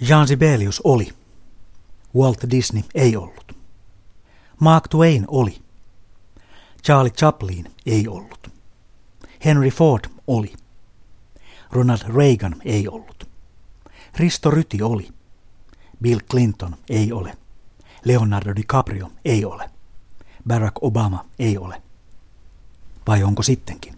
Jean Sibelius oli. Walt Disney ei ollut. Mark Twain oli. Charlie Chaplin ei ollut. Henry Ford oli. Ronald Reagan ei ollut. Risto Ryti oli. Bill Clinton ei ole. Leonardo DiCaprio ei ole. Barack Obama ei ole. Vai onko sittenkin?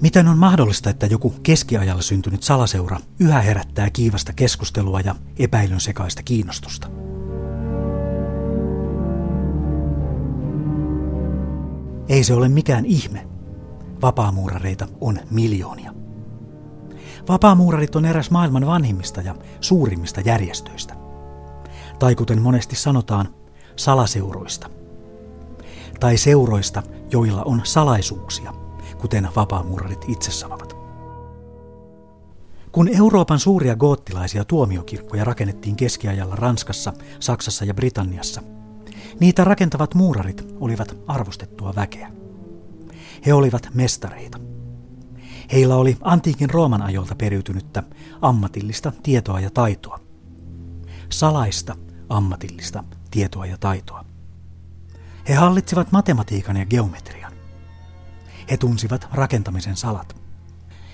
Miten on mahdollista, että joku keskiajalla syntynyt salaseura yhä herättää kiivasta keskustelua ja epäilyn sekaista kiinnostusta? Ei se ole mikään ihme. Vapaamuurareita on miljoonia. Vapaamuurarit on eräs maailman vanhimmista ja suurimmista järjestöistä. Tai kuten monesti sanotaan, salaseuroista. Tai seuroista, joilla on salaisuuksia – kuten vapaamuurarit itse sanovat. Kun Euroopan suuria goottilaisia tuomiokirkkoja rakennettiin keskiajalla Ranskassa, Saksassa ja Britanniassa, niitä rakentavat muurarit olivat arvostettua väkeä. He olivat mestareita. Heillä oli antiikin Rooman ajolta periytynyttä ammatillista tietoa ja taitoa. Salaista ammatillista tietoa ja taitoa. He hallitsivat matematiikan ja geometrian. He tunsivat rakentamisen salat.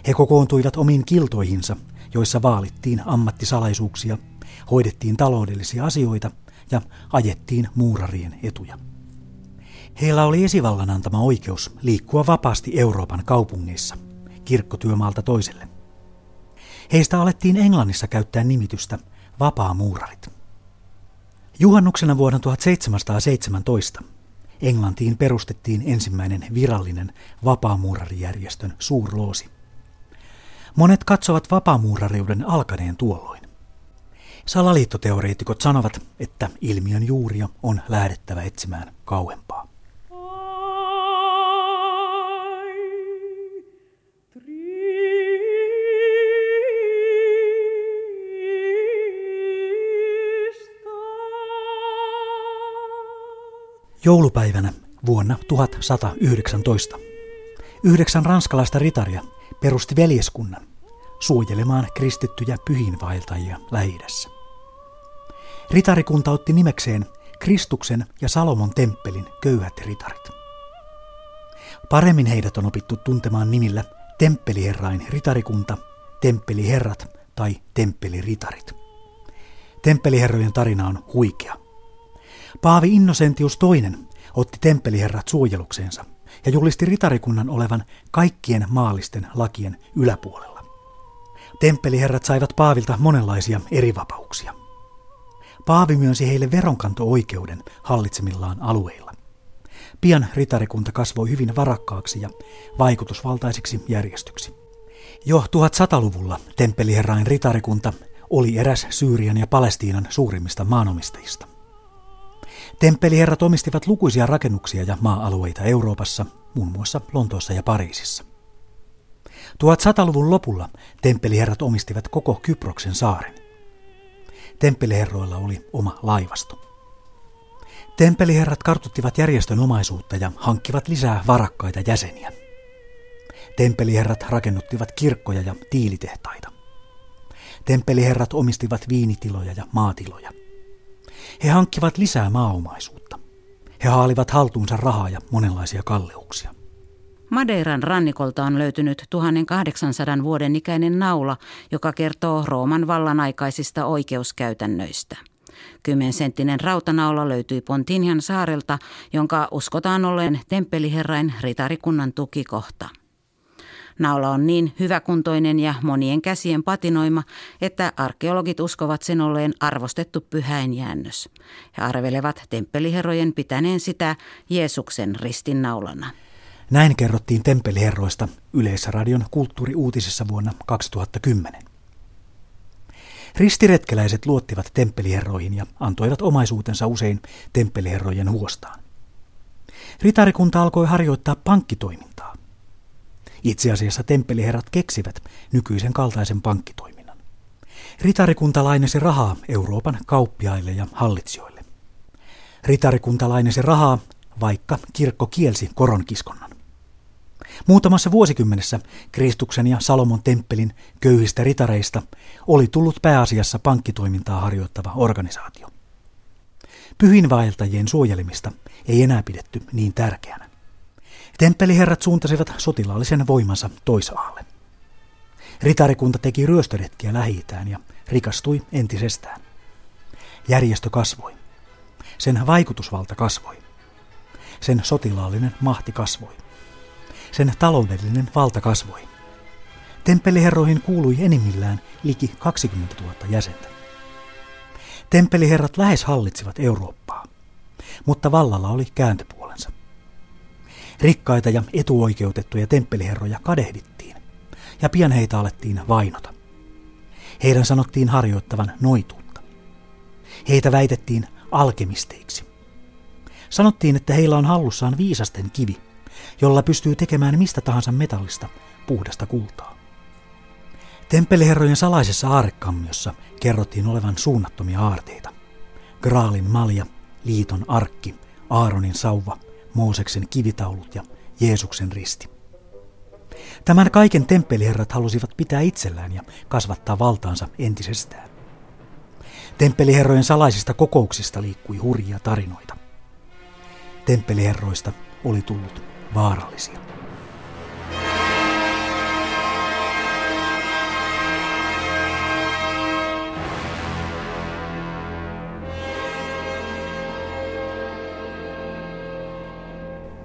He kokoontuivat omiin kiltoihinsa, joissa vaalittiin ammattisalaisuuksia, hoidettiin taloudellisia asioita ja ajettiin muurarien etuja. Heillä oli esivallan antama oikeus liikkua vapaasti Euroopan kaupungeissa, kirkkotyömaalta toiselle. Heistä alettiin Englannissa käyttää nimitystä vapaamuurarit. Juhannuksena vuonna 1717 Englantiin perustettiin ensimmäinen virallinen vapaamuurarijärjestön suurloosi. Monet katsovat vapaamuurariuden alkaneen tuolloin. Salaliittoteoreetikot sanovat, että ilmiön juuria on lähdettävä etsimään kauempaa. Joulupäivänä vuonna 1119 yhdeksän ranskalaista ritaria perusti veljeskunnan suojelemaan kristittyjä pyhinvaeltajia lähi Ritarikunta otti nimekseen Kristuksen ja Salomon temppelin köyhät ritarit. Paremmin heidät on opittu tuntemaan nimillä temppeliherrain ritarikunta, temppeliherrat tai temppeliritarit. Temppeliherrojen tarina on huikea. Paavi Innocentius II otti temppeliherrat suojelukseensa ja julisti ritarikunnan olevan kaikkien maallisten lakien yläpuolella. Temppeliherrat saivat Paavilta monenlaisia erivapauksia. Paavi myönsi heille veronkanto-oikeuden hallitsemillaan alueilla. Pian ritarikunta kasvoi hyvin varakkaaksi ja vaikutusvaltaisiksi järjestyksi. Jo 1100-luvulla temppeliherrain ritarikunta oli eräs Syyrian ja Palestiinan suurimmista maanomistajista. Temppeliherrat omistivat lukuisia rakennuksia ja maa-alueita Euroopassa, muun muassa Lontoossa ja Pariisissa. 1100-luvun lopulla temppeliherrat omistivat koko Kyproksen saaren. Temppeliherroilla oli oma laivasto. Temppeliherrat kartuttivat järjestön omaisuutta ja hankkivat lisää varakkaita jäseniä. Temppeliherrat rakennuttivat kirkkoja ja tiilitehtaita. Temppeliherrat omistivat viinitiloja ja maatiloja – he hankkivat lisää maaomaisuutta. He haalivat haltuunsa rahaa ja monenlaisia kalleuksia. Madeiran rannikolta on löytynyt 1800 vuoden ikäinen naula, joka kertoo Rooman vallan aikaisista oikeuskäytännöistä. Kymmensenttinen rautanaula löytyi Pontinjan saarelta, jonka uskotaan olleen temppeliherrain ritarikunnan tukikohta. Naula on niin hyväkuntoinen ja monien käsien patinoima, että arkeologit uskovat sen olleen arvostettu pyhäinjäännös. He arvelevat temppeliherrojen pitäneen sitä Jeesuksen ristinnaulana. Näin kerrottiin temppeliherroista Yleisradion kulttuuriuutisessa vuonna 2010. Ristiretkeläiset luottivat temppeliherroihin ja antoivat omaisuutensa usein temppeliherrojen huostaan. Ritarikunta alkoi harjoittaa pankkitoimintaa. Itse asiassa temppeliherrat keksivät nykyisen kaltaisen pankkitoiminnan. Ritarikunta lainasi rahaa Euroopan kauppiaille ja hallitsijoille. Ritarikunta lainasi rahaa, vaikka kirkko kielsi koronkiskonnan. Muutamassa vuosikymmenessä Kristuksen ja Salomon temppelin köyhistä ritareista oli tullut pääasiassa pankkitoimintaa harjoittava organisaatio. Pyhinvaeltajien suojelemista ei enää pidetty niin tärkeänä. Temppeliherrat suuntasivat sotilaallisen voimansa toisaalle. Ritarikunta teki ryöstöretkiä lähi ja rikastui entisestään. Järjestö kasvoi. Sen vaikutusvalta kasvoi. Sen sotilaallinen mahti kasvoi. Sen taloudellinen valta kasvoi. Temppeliherroihin kuului enimmillään liki 20 000 jäsentä. Temppeliherrat lähes hallitsivat Eurooppaa, mutta vallalla oli kääntöpuolensa. Rikkaita ja etuoikeutettuja temppeliherroja kadehdittiin, ja pian heitä alettiin vainota. Heidän sanottiin harjoittavan noituutta. Heitä väitettiin alkemisteiksi. Sanottiin, että heillä on hallussaan viisasten kivi, jolla pystyy tekemään mistä tahansa metallista puhdasta kultaa. Temppeliherrojen salaisessa aarekammiossa kerrottiin olevan suunnattomia aarteita. Graalin malja, liiton arkki, Aaronin sauva, Mooseksen kivitaulut ja Jeesuksen risti. Tämän kaiken temppeliherrat halusivat pitää itsellään ja kasvattaa valtaansa entisestään. Temppeliherrojen salaisista kokouksista liikkui hurjia tarinoita. Temppeliherroista oli tullut vaarallisia.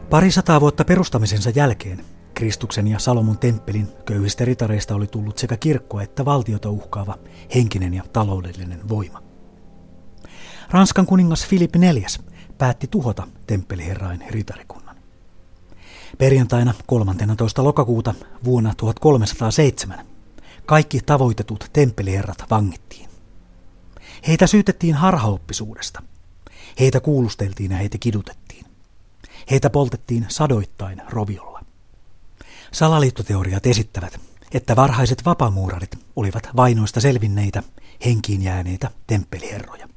Pari sataa vuotta perustamisensa jälkeen Kristuksen ja Salomon temppelin köyhistä ritareista oli tullut sekä kirkkoa että valtiota uhkaava henkinen ja taloudellinen voima. Ranskan kuningas Filip IV päätti tuhota temppeliherrain ritarikunnan. Perjantaina 13. lokakuuta vuonna 1307 kaikki tavoitetut temppeliherrat vangittiin. Heitä syytettiin harhaoppisuudesta. Heitä kuulusteltiin ja heitä kidutettiin. Heitä poltettiin sadoittain roviolla. Salaliittoteoriat esittävät, että varhaiset vapamuurarit olivat vainoista selvinneitä, henkiin jääneitä temppeliherroja.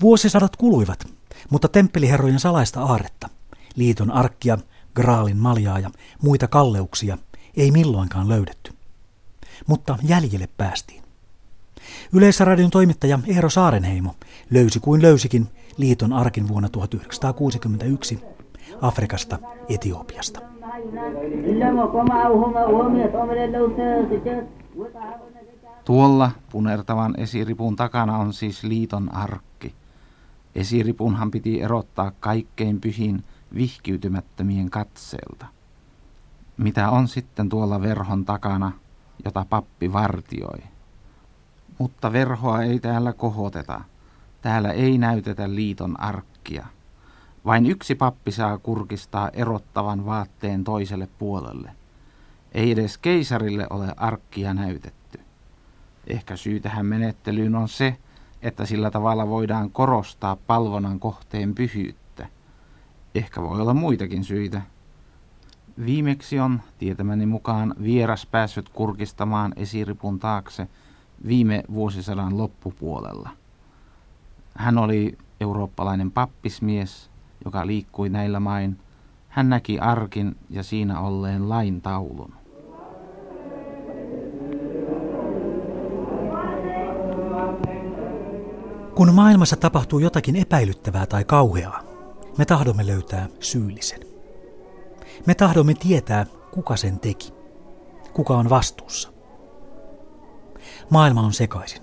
Vuosisadat kuluivat, mutta temppeliherrojen salaista aaretta, liiton arkkia, graalin maljaa ja muita kalleuksia ei milloinkaan löydetty. Mutta jäljelle päästiin. Yleisradion toimittaja Eero Saarenheimo löysi kuin löysikin liiton arkin vuonna 1961 Afrikasta Etiopiasta. Tuolla punertavan esiripun takana on siis liiton arkki. Esiripunhan piti erottaa kaikkein pyhin vihkiytymättömien katseelta. Mitä on sitten tuolla verhon takana, jota pappi vartioi? Mutta verhoa ei täällä kohoteta. Täällä ei näytetä liiton arkkia. Vain yksi pappi saa kurkistaa erottavan vaatteen toiselle puolelle. Ei edes keisarille ole arkkia näytetty. Ehkä syy tähän menettelyyn on se, että sillä tavalla voidaan korostaa palvonnan kohteen pyhyyttä. Ehkä voi olla muitakin syitä. Viimeksi on, tietämäni mukaan, vieras päässyt kurkistamaan esiripun taakse viime vuosisadan loppupuolella. Hän oli eurooppalainen pappismies, joka liikkui näillä main. Hän näki arkin ja siinä olleen lain taulun. Kun maailmassa tapahtuu jotakin epäilyttävää tai kauheaa, me tahdomme löytää syyllisen. Me tahdomme tietää, kuka sen teki, kuka on vastuussa. Maailma on sekaisin.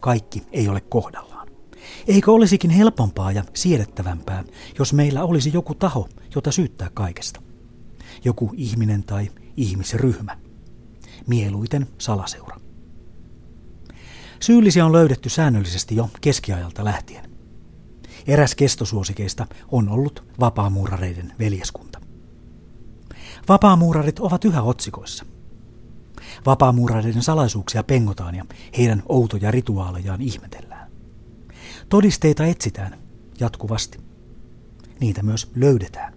Kaikki ei ole kohdallaan. Eikö olisikin helpompaa ja siedettävämpää, jos meillä olisi joku taho, jota syyttää kaikesta? Joku ihminen tai ihmisryhmä. Mieluiten salaseura. Syyllisiä on löydetty säännöllisesti jo keskiajalta lähtien. Eräs kestosuosikeista on ollut vapaamuurareiden veljeskunta. Vapaamuurarit ovat yhä otsikoissa. Vapaamuurareiden salaisuuksia pengotaan ja heidän outoja rituaalejaan ihmetellään. Todisteita etsitään jatkuvasti. Niitä myös löydetään.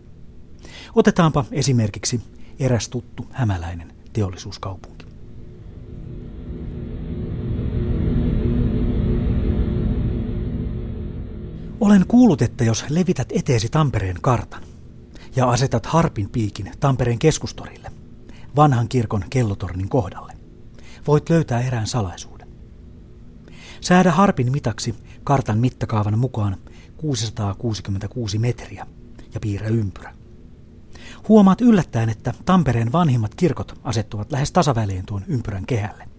Otetaanpa esimerkiksi eräs tuttu hämäläinen teollisuuskaupunki. Olen kuullut, että jos levität eteesi Tampereen kartan ja asetat harpin piikin Tampereen keskustorille, vanhan kirkon kellotornin kohdalle, voit löytää erään salaisuuden. Säädä harpin mitaksi kartan mittakaavan mukaan 666 metriä ja piirrä ympyrä. Huomaat yllättäen, että Tampereen vanhimmat kirkot asettuvat lähes tasaväliin tuon ympyrän kehälle.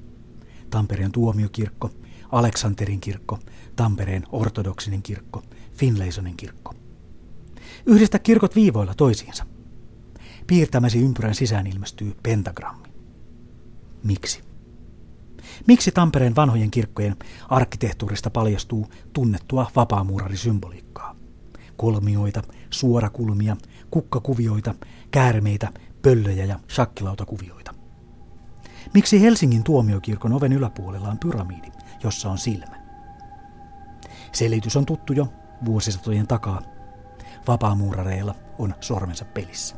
Tampereen tuomiokirkko, Aleksanterin kirkko, Tampereen ortodoksinen kirkko, Finlaysonin kirkko. Yhdistä kirkot viivoilla toisiinsa. Piirtämäsi ympyrän sisään ilmestyy pentagrammi. Miksi? Miksi Tampereen vanhojen kirkkojen arkkitehtuurista paljastuu tunnettua vapaamuurarisymboliikkaa? Kolmioita, suorakulmia, kukkakuvioita, käärmeitä, pöllöjä ja shakkilautakuvioita. Miksi Helsingin tuomiokirkon oven yläpuolella on pyramidi, jossa on silmä? Selitys on tuttu jo vuosisatojen takaa. Vapaamuurareilla on sormensa pelissä.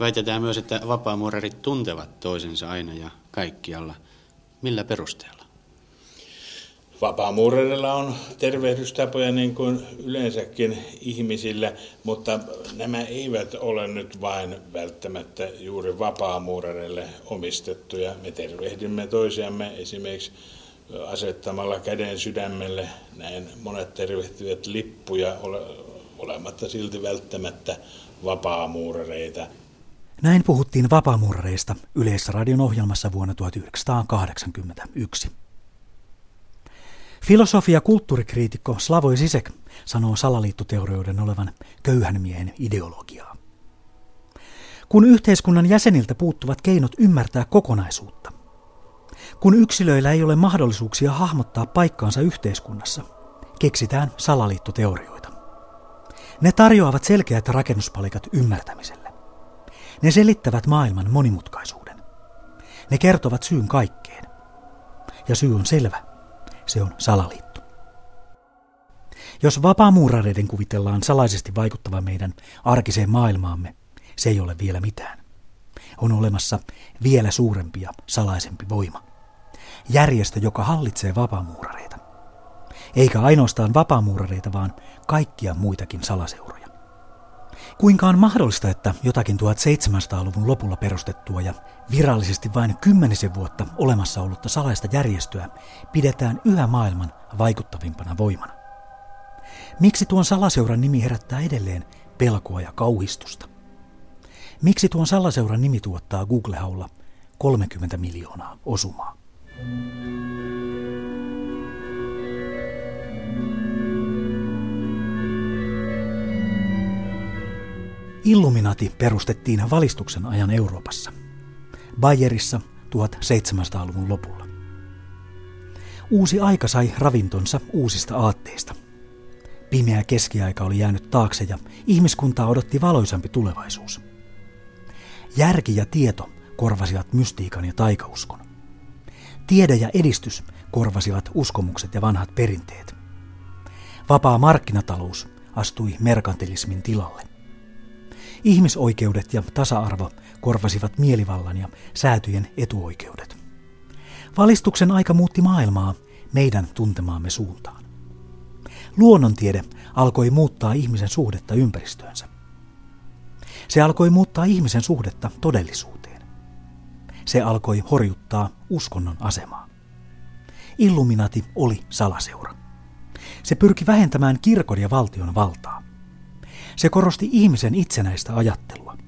Väitetään myös, että vapaamuurarit tuntevat toisensa aina ja kaikkialla. Millä perusteella? Vapaamuurareilla on tervehdystapoja niin kuin yleensäkin ihmisillä, mutta nämä eivät ole nyt vain välttämättä juuri vapaamuurareille omistettuja. Me tervehdimme toisiamme esimerkiksi asettamalla käden sydämelle. Näin monet tervehtivät lippuja ole, olematta silti välttämättä vapaamuurareita. Näin puhuttiin vapaamuurareista Yleisradion ohjelmassa vuonna 1981. Filosofia- ja kulttuurikriitikko Slavoj Sisek sanoo salaliittoteorioiden olevan köyhän miehen ideologiaa. Kun yhteiskunnan jäseniltä puuttuvat keinot ymmärtää kokonaisuutta, kun yksilöillä ei ole mahdollisuuksia hahmottaa paikkaansa yhteiskunnassa, keksitään salaliittoteorioita. Ne tarjoavat selkeät rakennuspalikat ymmärtämiselle. Ne selittävät maailman monimutkaisuuden. Ne kertovat syyn kaikkeen. Ja syy on selvä. Se on salaliitto. Jos vapaamuurareiden kuvitellaan salaisesti vaikuttavan meidän arkiseen maailmaamme, se ei ole vielä mitään. On olemassa vielä suurempi ja salaisempi voima. Järjestö, joka hallitsee vapaamuurareita. Eikä ainoastaan vapaamuurareita, vaan kaikkia muitakin salaseuroja. Kuinka on mahdollista, että jotakin 1700-luvun lopulla perustettua ja virallisesti vain kymmenisen vuotta olemassa ollutta salaista järjestöä pidetään yhä maailman vaikuttavimpana voimana? Miksi tuon salaseuran nimi herättää edelleen pelkoa ja kauhistusta? Miksi tuon salaseuran nimi tuottaa Google-haulla 30 miljoonaa osumaa? Illuminati perustettiin valistuksen ajan Euroopassa. Bayerissa 1700-luvun lopulla. Uusi aika sai ravintonsa uusista aatteista. Pimeä keskiaika oli jäänyt taakse ja ihmiskuntaa odotti valoisampi tulevaisuus. Järki ja tieto korvasivat mystiikan ja taikauskon. Tiede ja edistys korvasivat uskomukset ja vanhat perinteet. Vapaa markkinatalous astui merkantilismin tilalle. Ihmisoikeudet ja tasa-arvo korvasivat mielivallan ja säätyjen etuoikeudet. Valistuksen aika muutti maailmaa meidän tuntemaamme suuntaan. Luonnontiede alkoi muuttaa ihmisen suhdetta ympäristöönsä. Se alkoi muuttaa ihmisen suhdetta todellisuuteen. Se alkoi horjuttaa uskonnon asemaa. Illuminati oli salaseura. Se pyrki vähentämään kirkon ja valtion valtaa. Se korosti ihmisen itsenäistä ajattelua.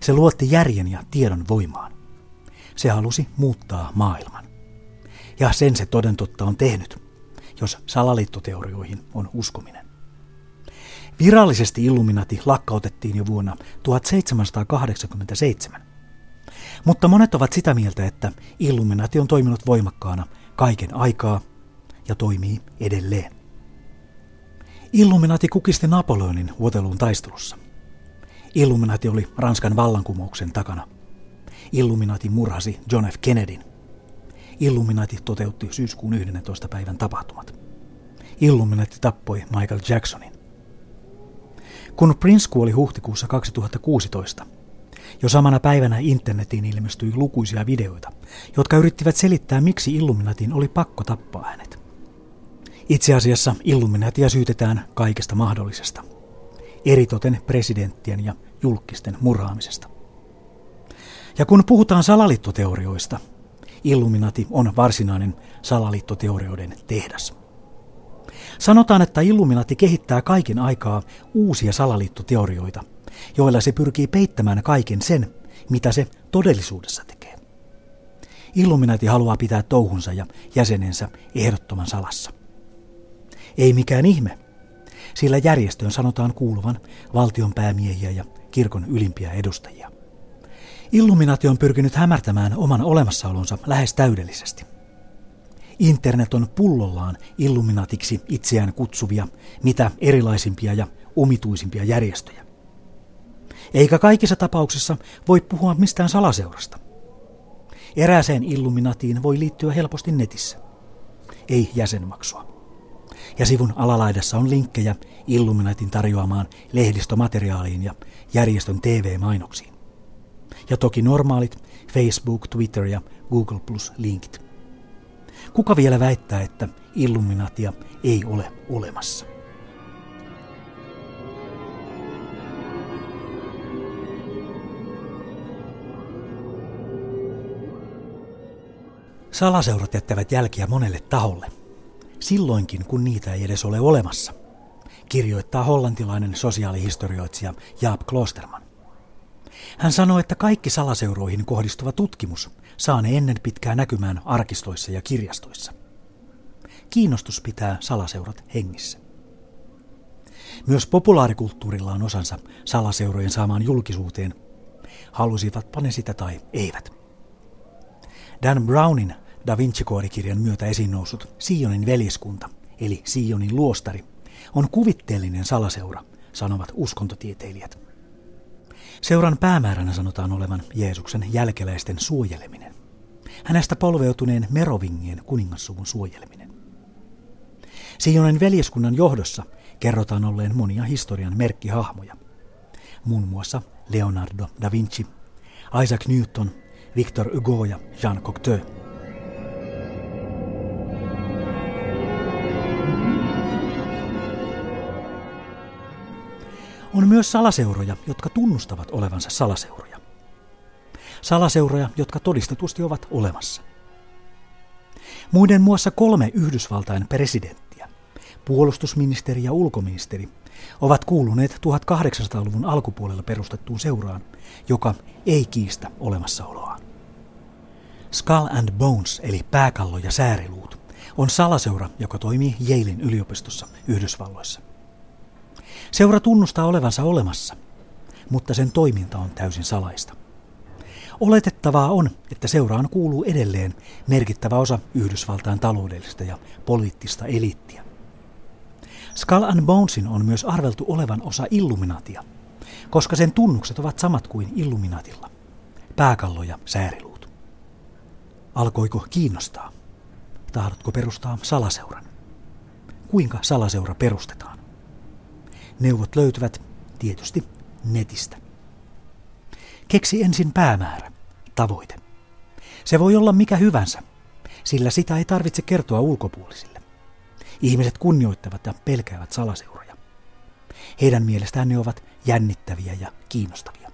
Se luotti järjen ja tiedon voimaan. Se halusi muuttaa maailman. Ja sen se toden totta on tehnyt, jos salaliittoteorioihin on uskominen. Virallisesti Illuminati lakkautettiin jo vuonna 1787. Mutta monet ovat sitä mieltä, että Illuminati on toiminut voimakkaana kaiken aikaa ja toimii edelleen. Illuminati kukisti Napoleonin Waterloon taistelussa. Illuminati oli Ranskan vallankumouksen takana. Illuminati murhasi John F. Kennedyn. Illuminati toteutti syyskuun 11. päivän tapahtumat. Illuminati tappoi Michael Jacksonin. Kun Prince kuoli huhtikuussa 2016, jo samana päivänä internetiin ilmestyi lukuisia videoita, jotka yrittivät selittää, miksi Illuminatin oli pakko tappaa hänet. Itse asiassa Illuminatia syytetään kaikesta mahdollisesta. Eritoten presidenttien ja julkisten murhaamisesta. Ja kun puhutaan salaliittoteorioista, Illuminati on varsinainen salaliittoteorioiden tehdas. Sanotaan, että Illuminati kehittää kaiken aikaa uusia salaliittoteorioita, joilla se pyrkii peittämään kaiken sen, mitä se todellisuudessa tekee. Illuminati haluaa pitää touhunsa ja jäsenensä ehdottoman salassa. Ei mikään ihme, sillä järjestöön sanotaan kuuluvan valtion päämiehiä ja kirkon ylimpiä edustajia. Illuminati on pyrkinyt hämärtämään oman olemassaolonsa lähes täydellisesti. Internet on pullollaan illuminatiksi itseään kutsuvia, mitä erilaisimpia ja omituisimpia järjestöjä. Eikä kaikissa tapauksissa voi puhua mistään salaseurasta. Erääseen illuminatiin voi liittyä helposti netissä. Ei jäsenmaksua. Ja sivun alalaidassa on linkkejä Illuminatin tarjoamaan lehdistömateriaaliin ja järjestön TV-mainoksiin. Ja toki normaalit Facebook, Twitter ja Google Plus linkit. Kuka vielä väittää, että Illuminatia ei ole olemassa? Salaseurat jättävät jälkiä monelle taholle, silloinkin kun niitä ei edes ole olemassa, kirjoittaa hollantilainen sosiaalihistorioitsija Jaap Klosterman. Hän sanoi, että kaikki salaseuroihin kohdistuva tutkimus saane ennen pitkää näkymään arkistoissa ja kirjastoissa. Kiinnostus pitää salaseurat hengissä. Myös populaarikulttuurilla on osansa salaseurojen saamaan julkisuuteen, halusivatpa ne sitä tai eivät. Dan Brownin Da Vinci-koodikirjan myötä esiin noussut Sionin veljeskunta, eli Sionin luostari, on kuvitteellinen salaseura, sanovat uskontotieteilijät. Seuran päämääränä sanotaan olevan Jeesuksen jälkeläisten suojeleminen. Hänestä polveutuneen Merovingien kuningassuvun suojeleminen. Sionin veljeskunnan johdossa kerrotaan olleen monia historian merkkihahmoja. Muun muassa Leonardo da Vinci, Isaac Newton, Victor Hugo ja Jean Cocteau. Myös salaseuroja, jotka tunnustavat olevansa salaseuroja. Salaseuroja, jotka todistetusti ovat olemassa. Muiden muassa kolme Yhdysvaltain presidenttiä, puolustusministeri ja ulkoministeri, ovat kuuluneet 1800-luvun alkupuolella perustettuun seuraan, joka ei kiistä olemassaoloaan. Skull and Bones eli pääkallo ja sääriluut on salaseura, joka toimii Yalein yliopistossa Yhdysvalloissa. Seura tunnustaa olevansa olemassa, mutta sen toiminta on täysin salaista. Oletettavaa on, että seuraan kuuluu edelleen merkittävä osa Yhdysvaltain taloudellista ja poliittista eliittiä. Skull and Bonesin on myös arveltu olevan osa Illuminatia, koska sen tunnukset ovat samat kuin Illuminatilla. Pääkallo ja sääriluut. Alkoiko kiinnostaa? Tahdotko perustaa salaseuran? Kuinka salaseura perustetaan? Neuvot löytyvät tietysti netistä. Keksi ensin päämäärä, tavoite. Se voi olla mikä hyvänsä, sillä sitä ei tarvitse kertoa ulkopuolisille. Ihmiset kunnioittavat ja pelkäävät salaseuroja. Heidän mielestään ne ovat jännittäviä ja kiinnostavia.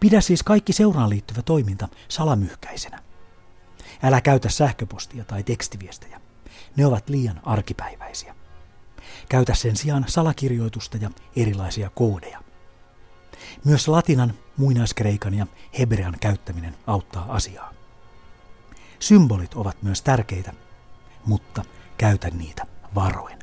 Pidä siis kaikki seuraan liittyvä toiminta salamyhkäisenä. Älä käytä sähköpostia tai tekstiviestejä. Ne ovat liian arkipäiväisiä. Käytä sen sijaan salakirjoitusta ja erilaisia koodeja. Myös latinan, muinaiskreikan ja hebrean käyttäminen auttaa asiaa. Symbolit ovat myös tärkeitä, mutta käytä niitä varoen.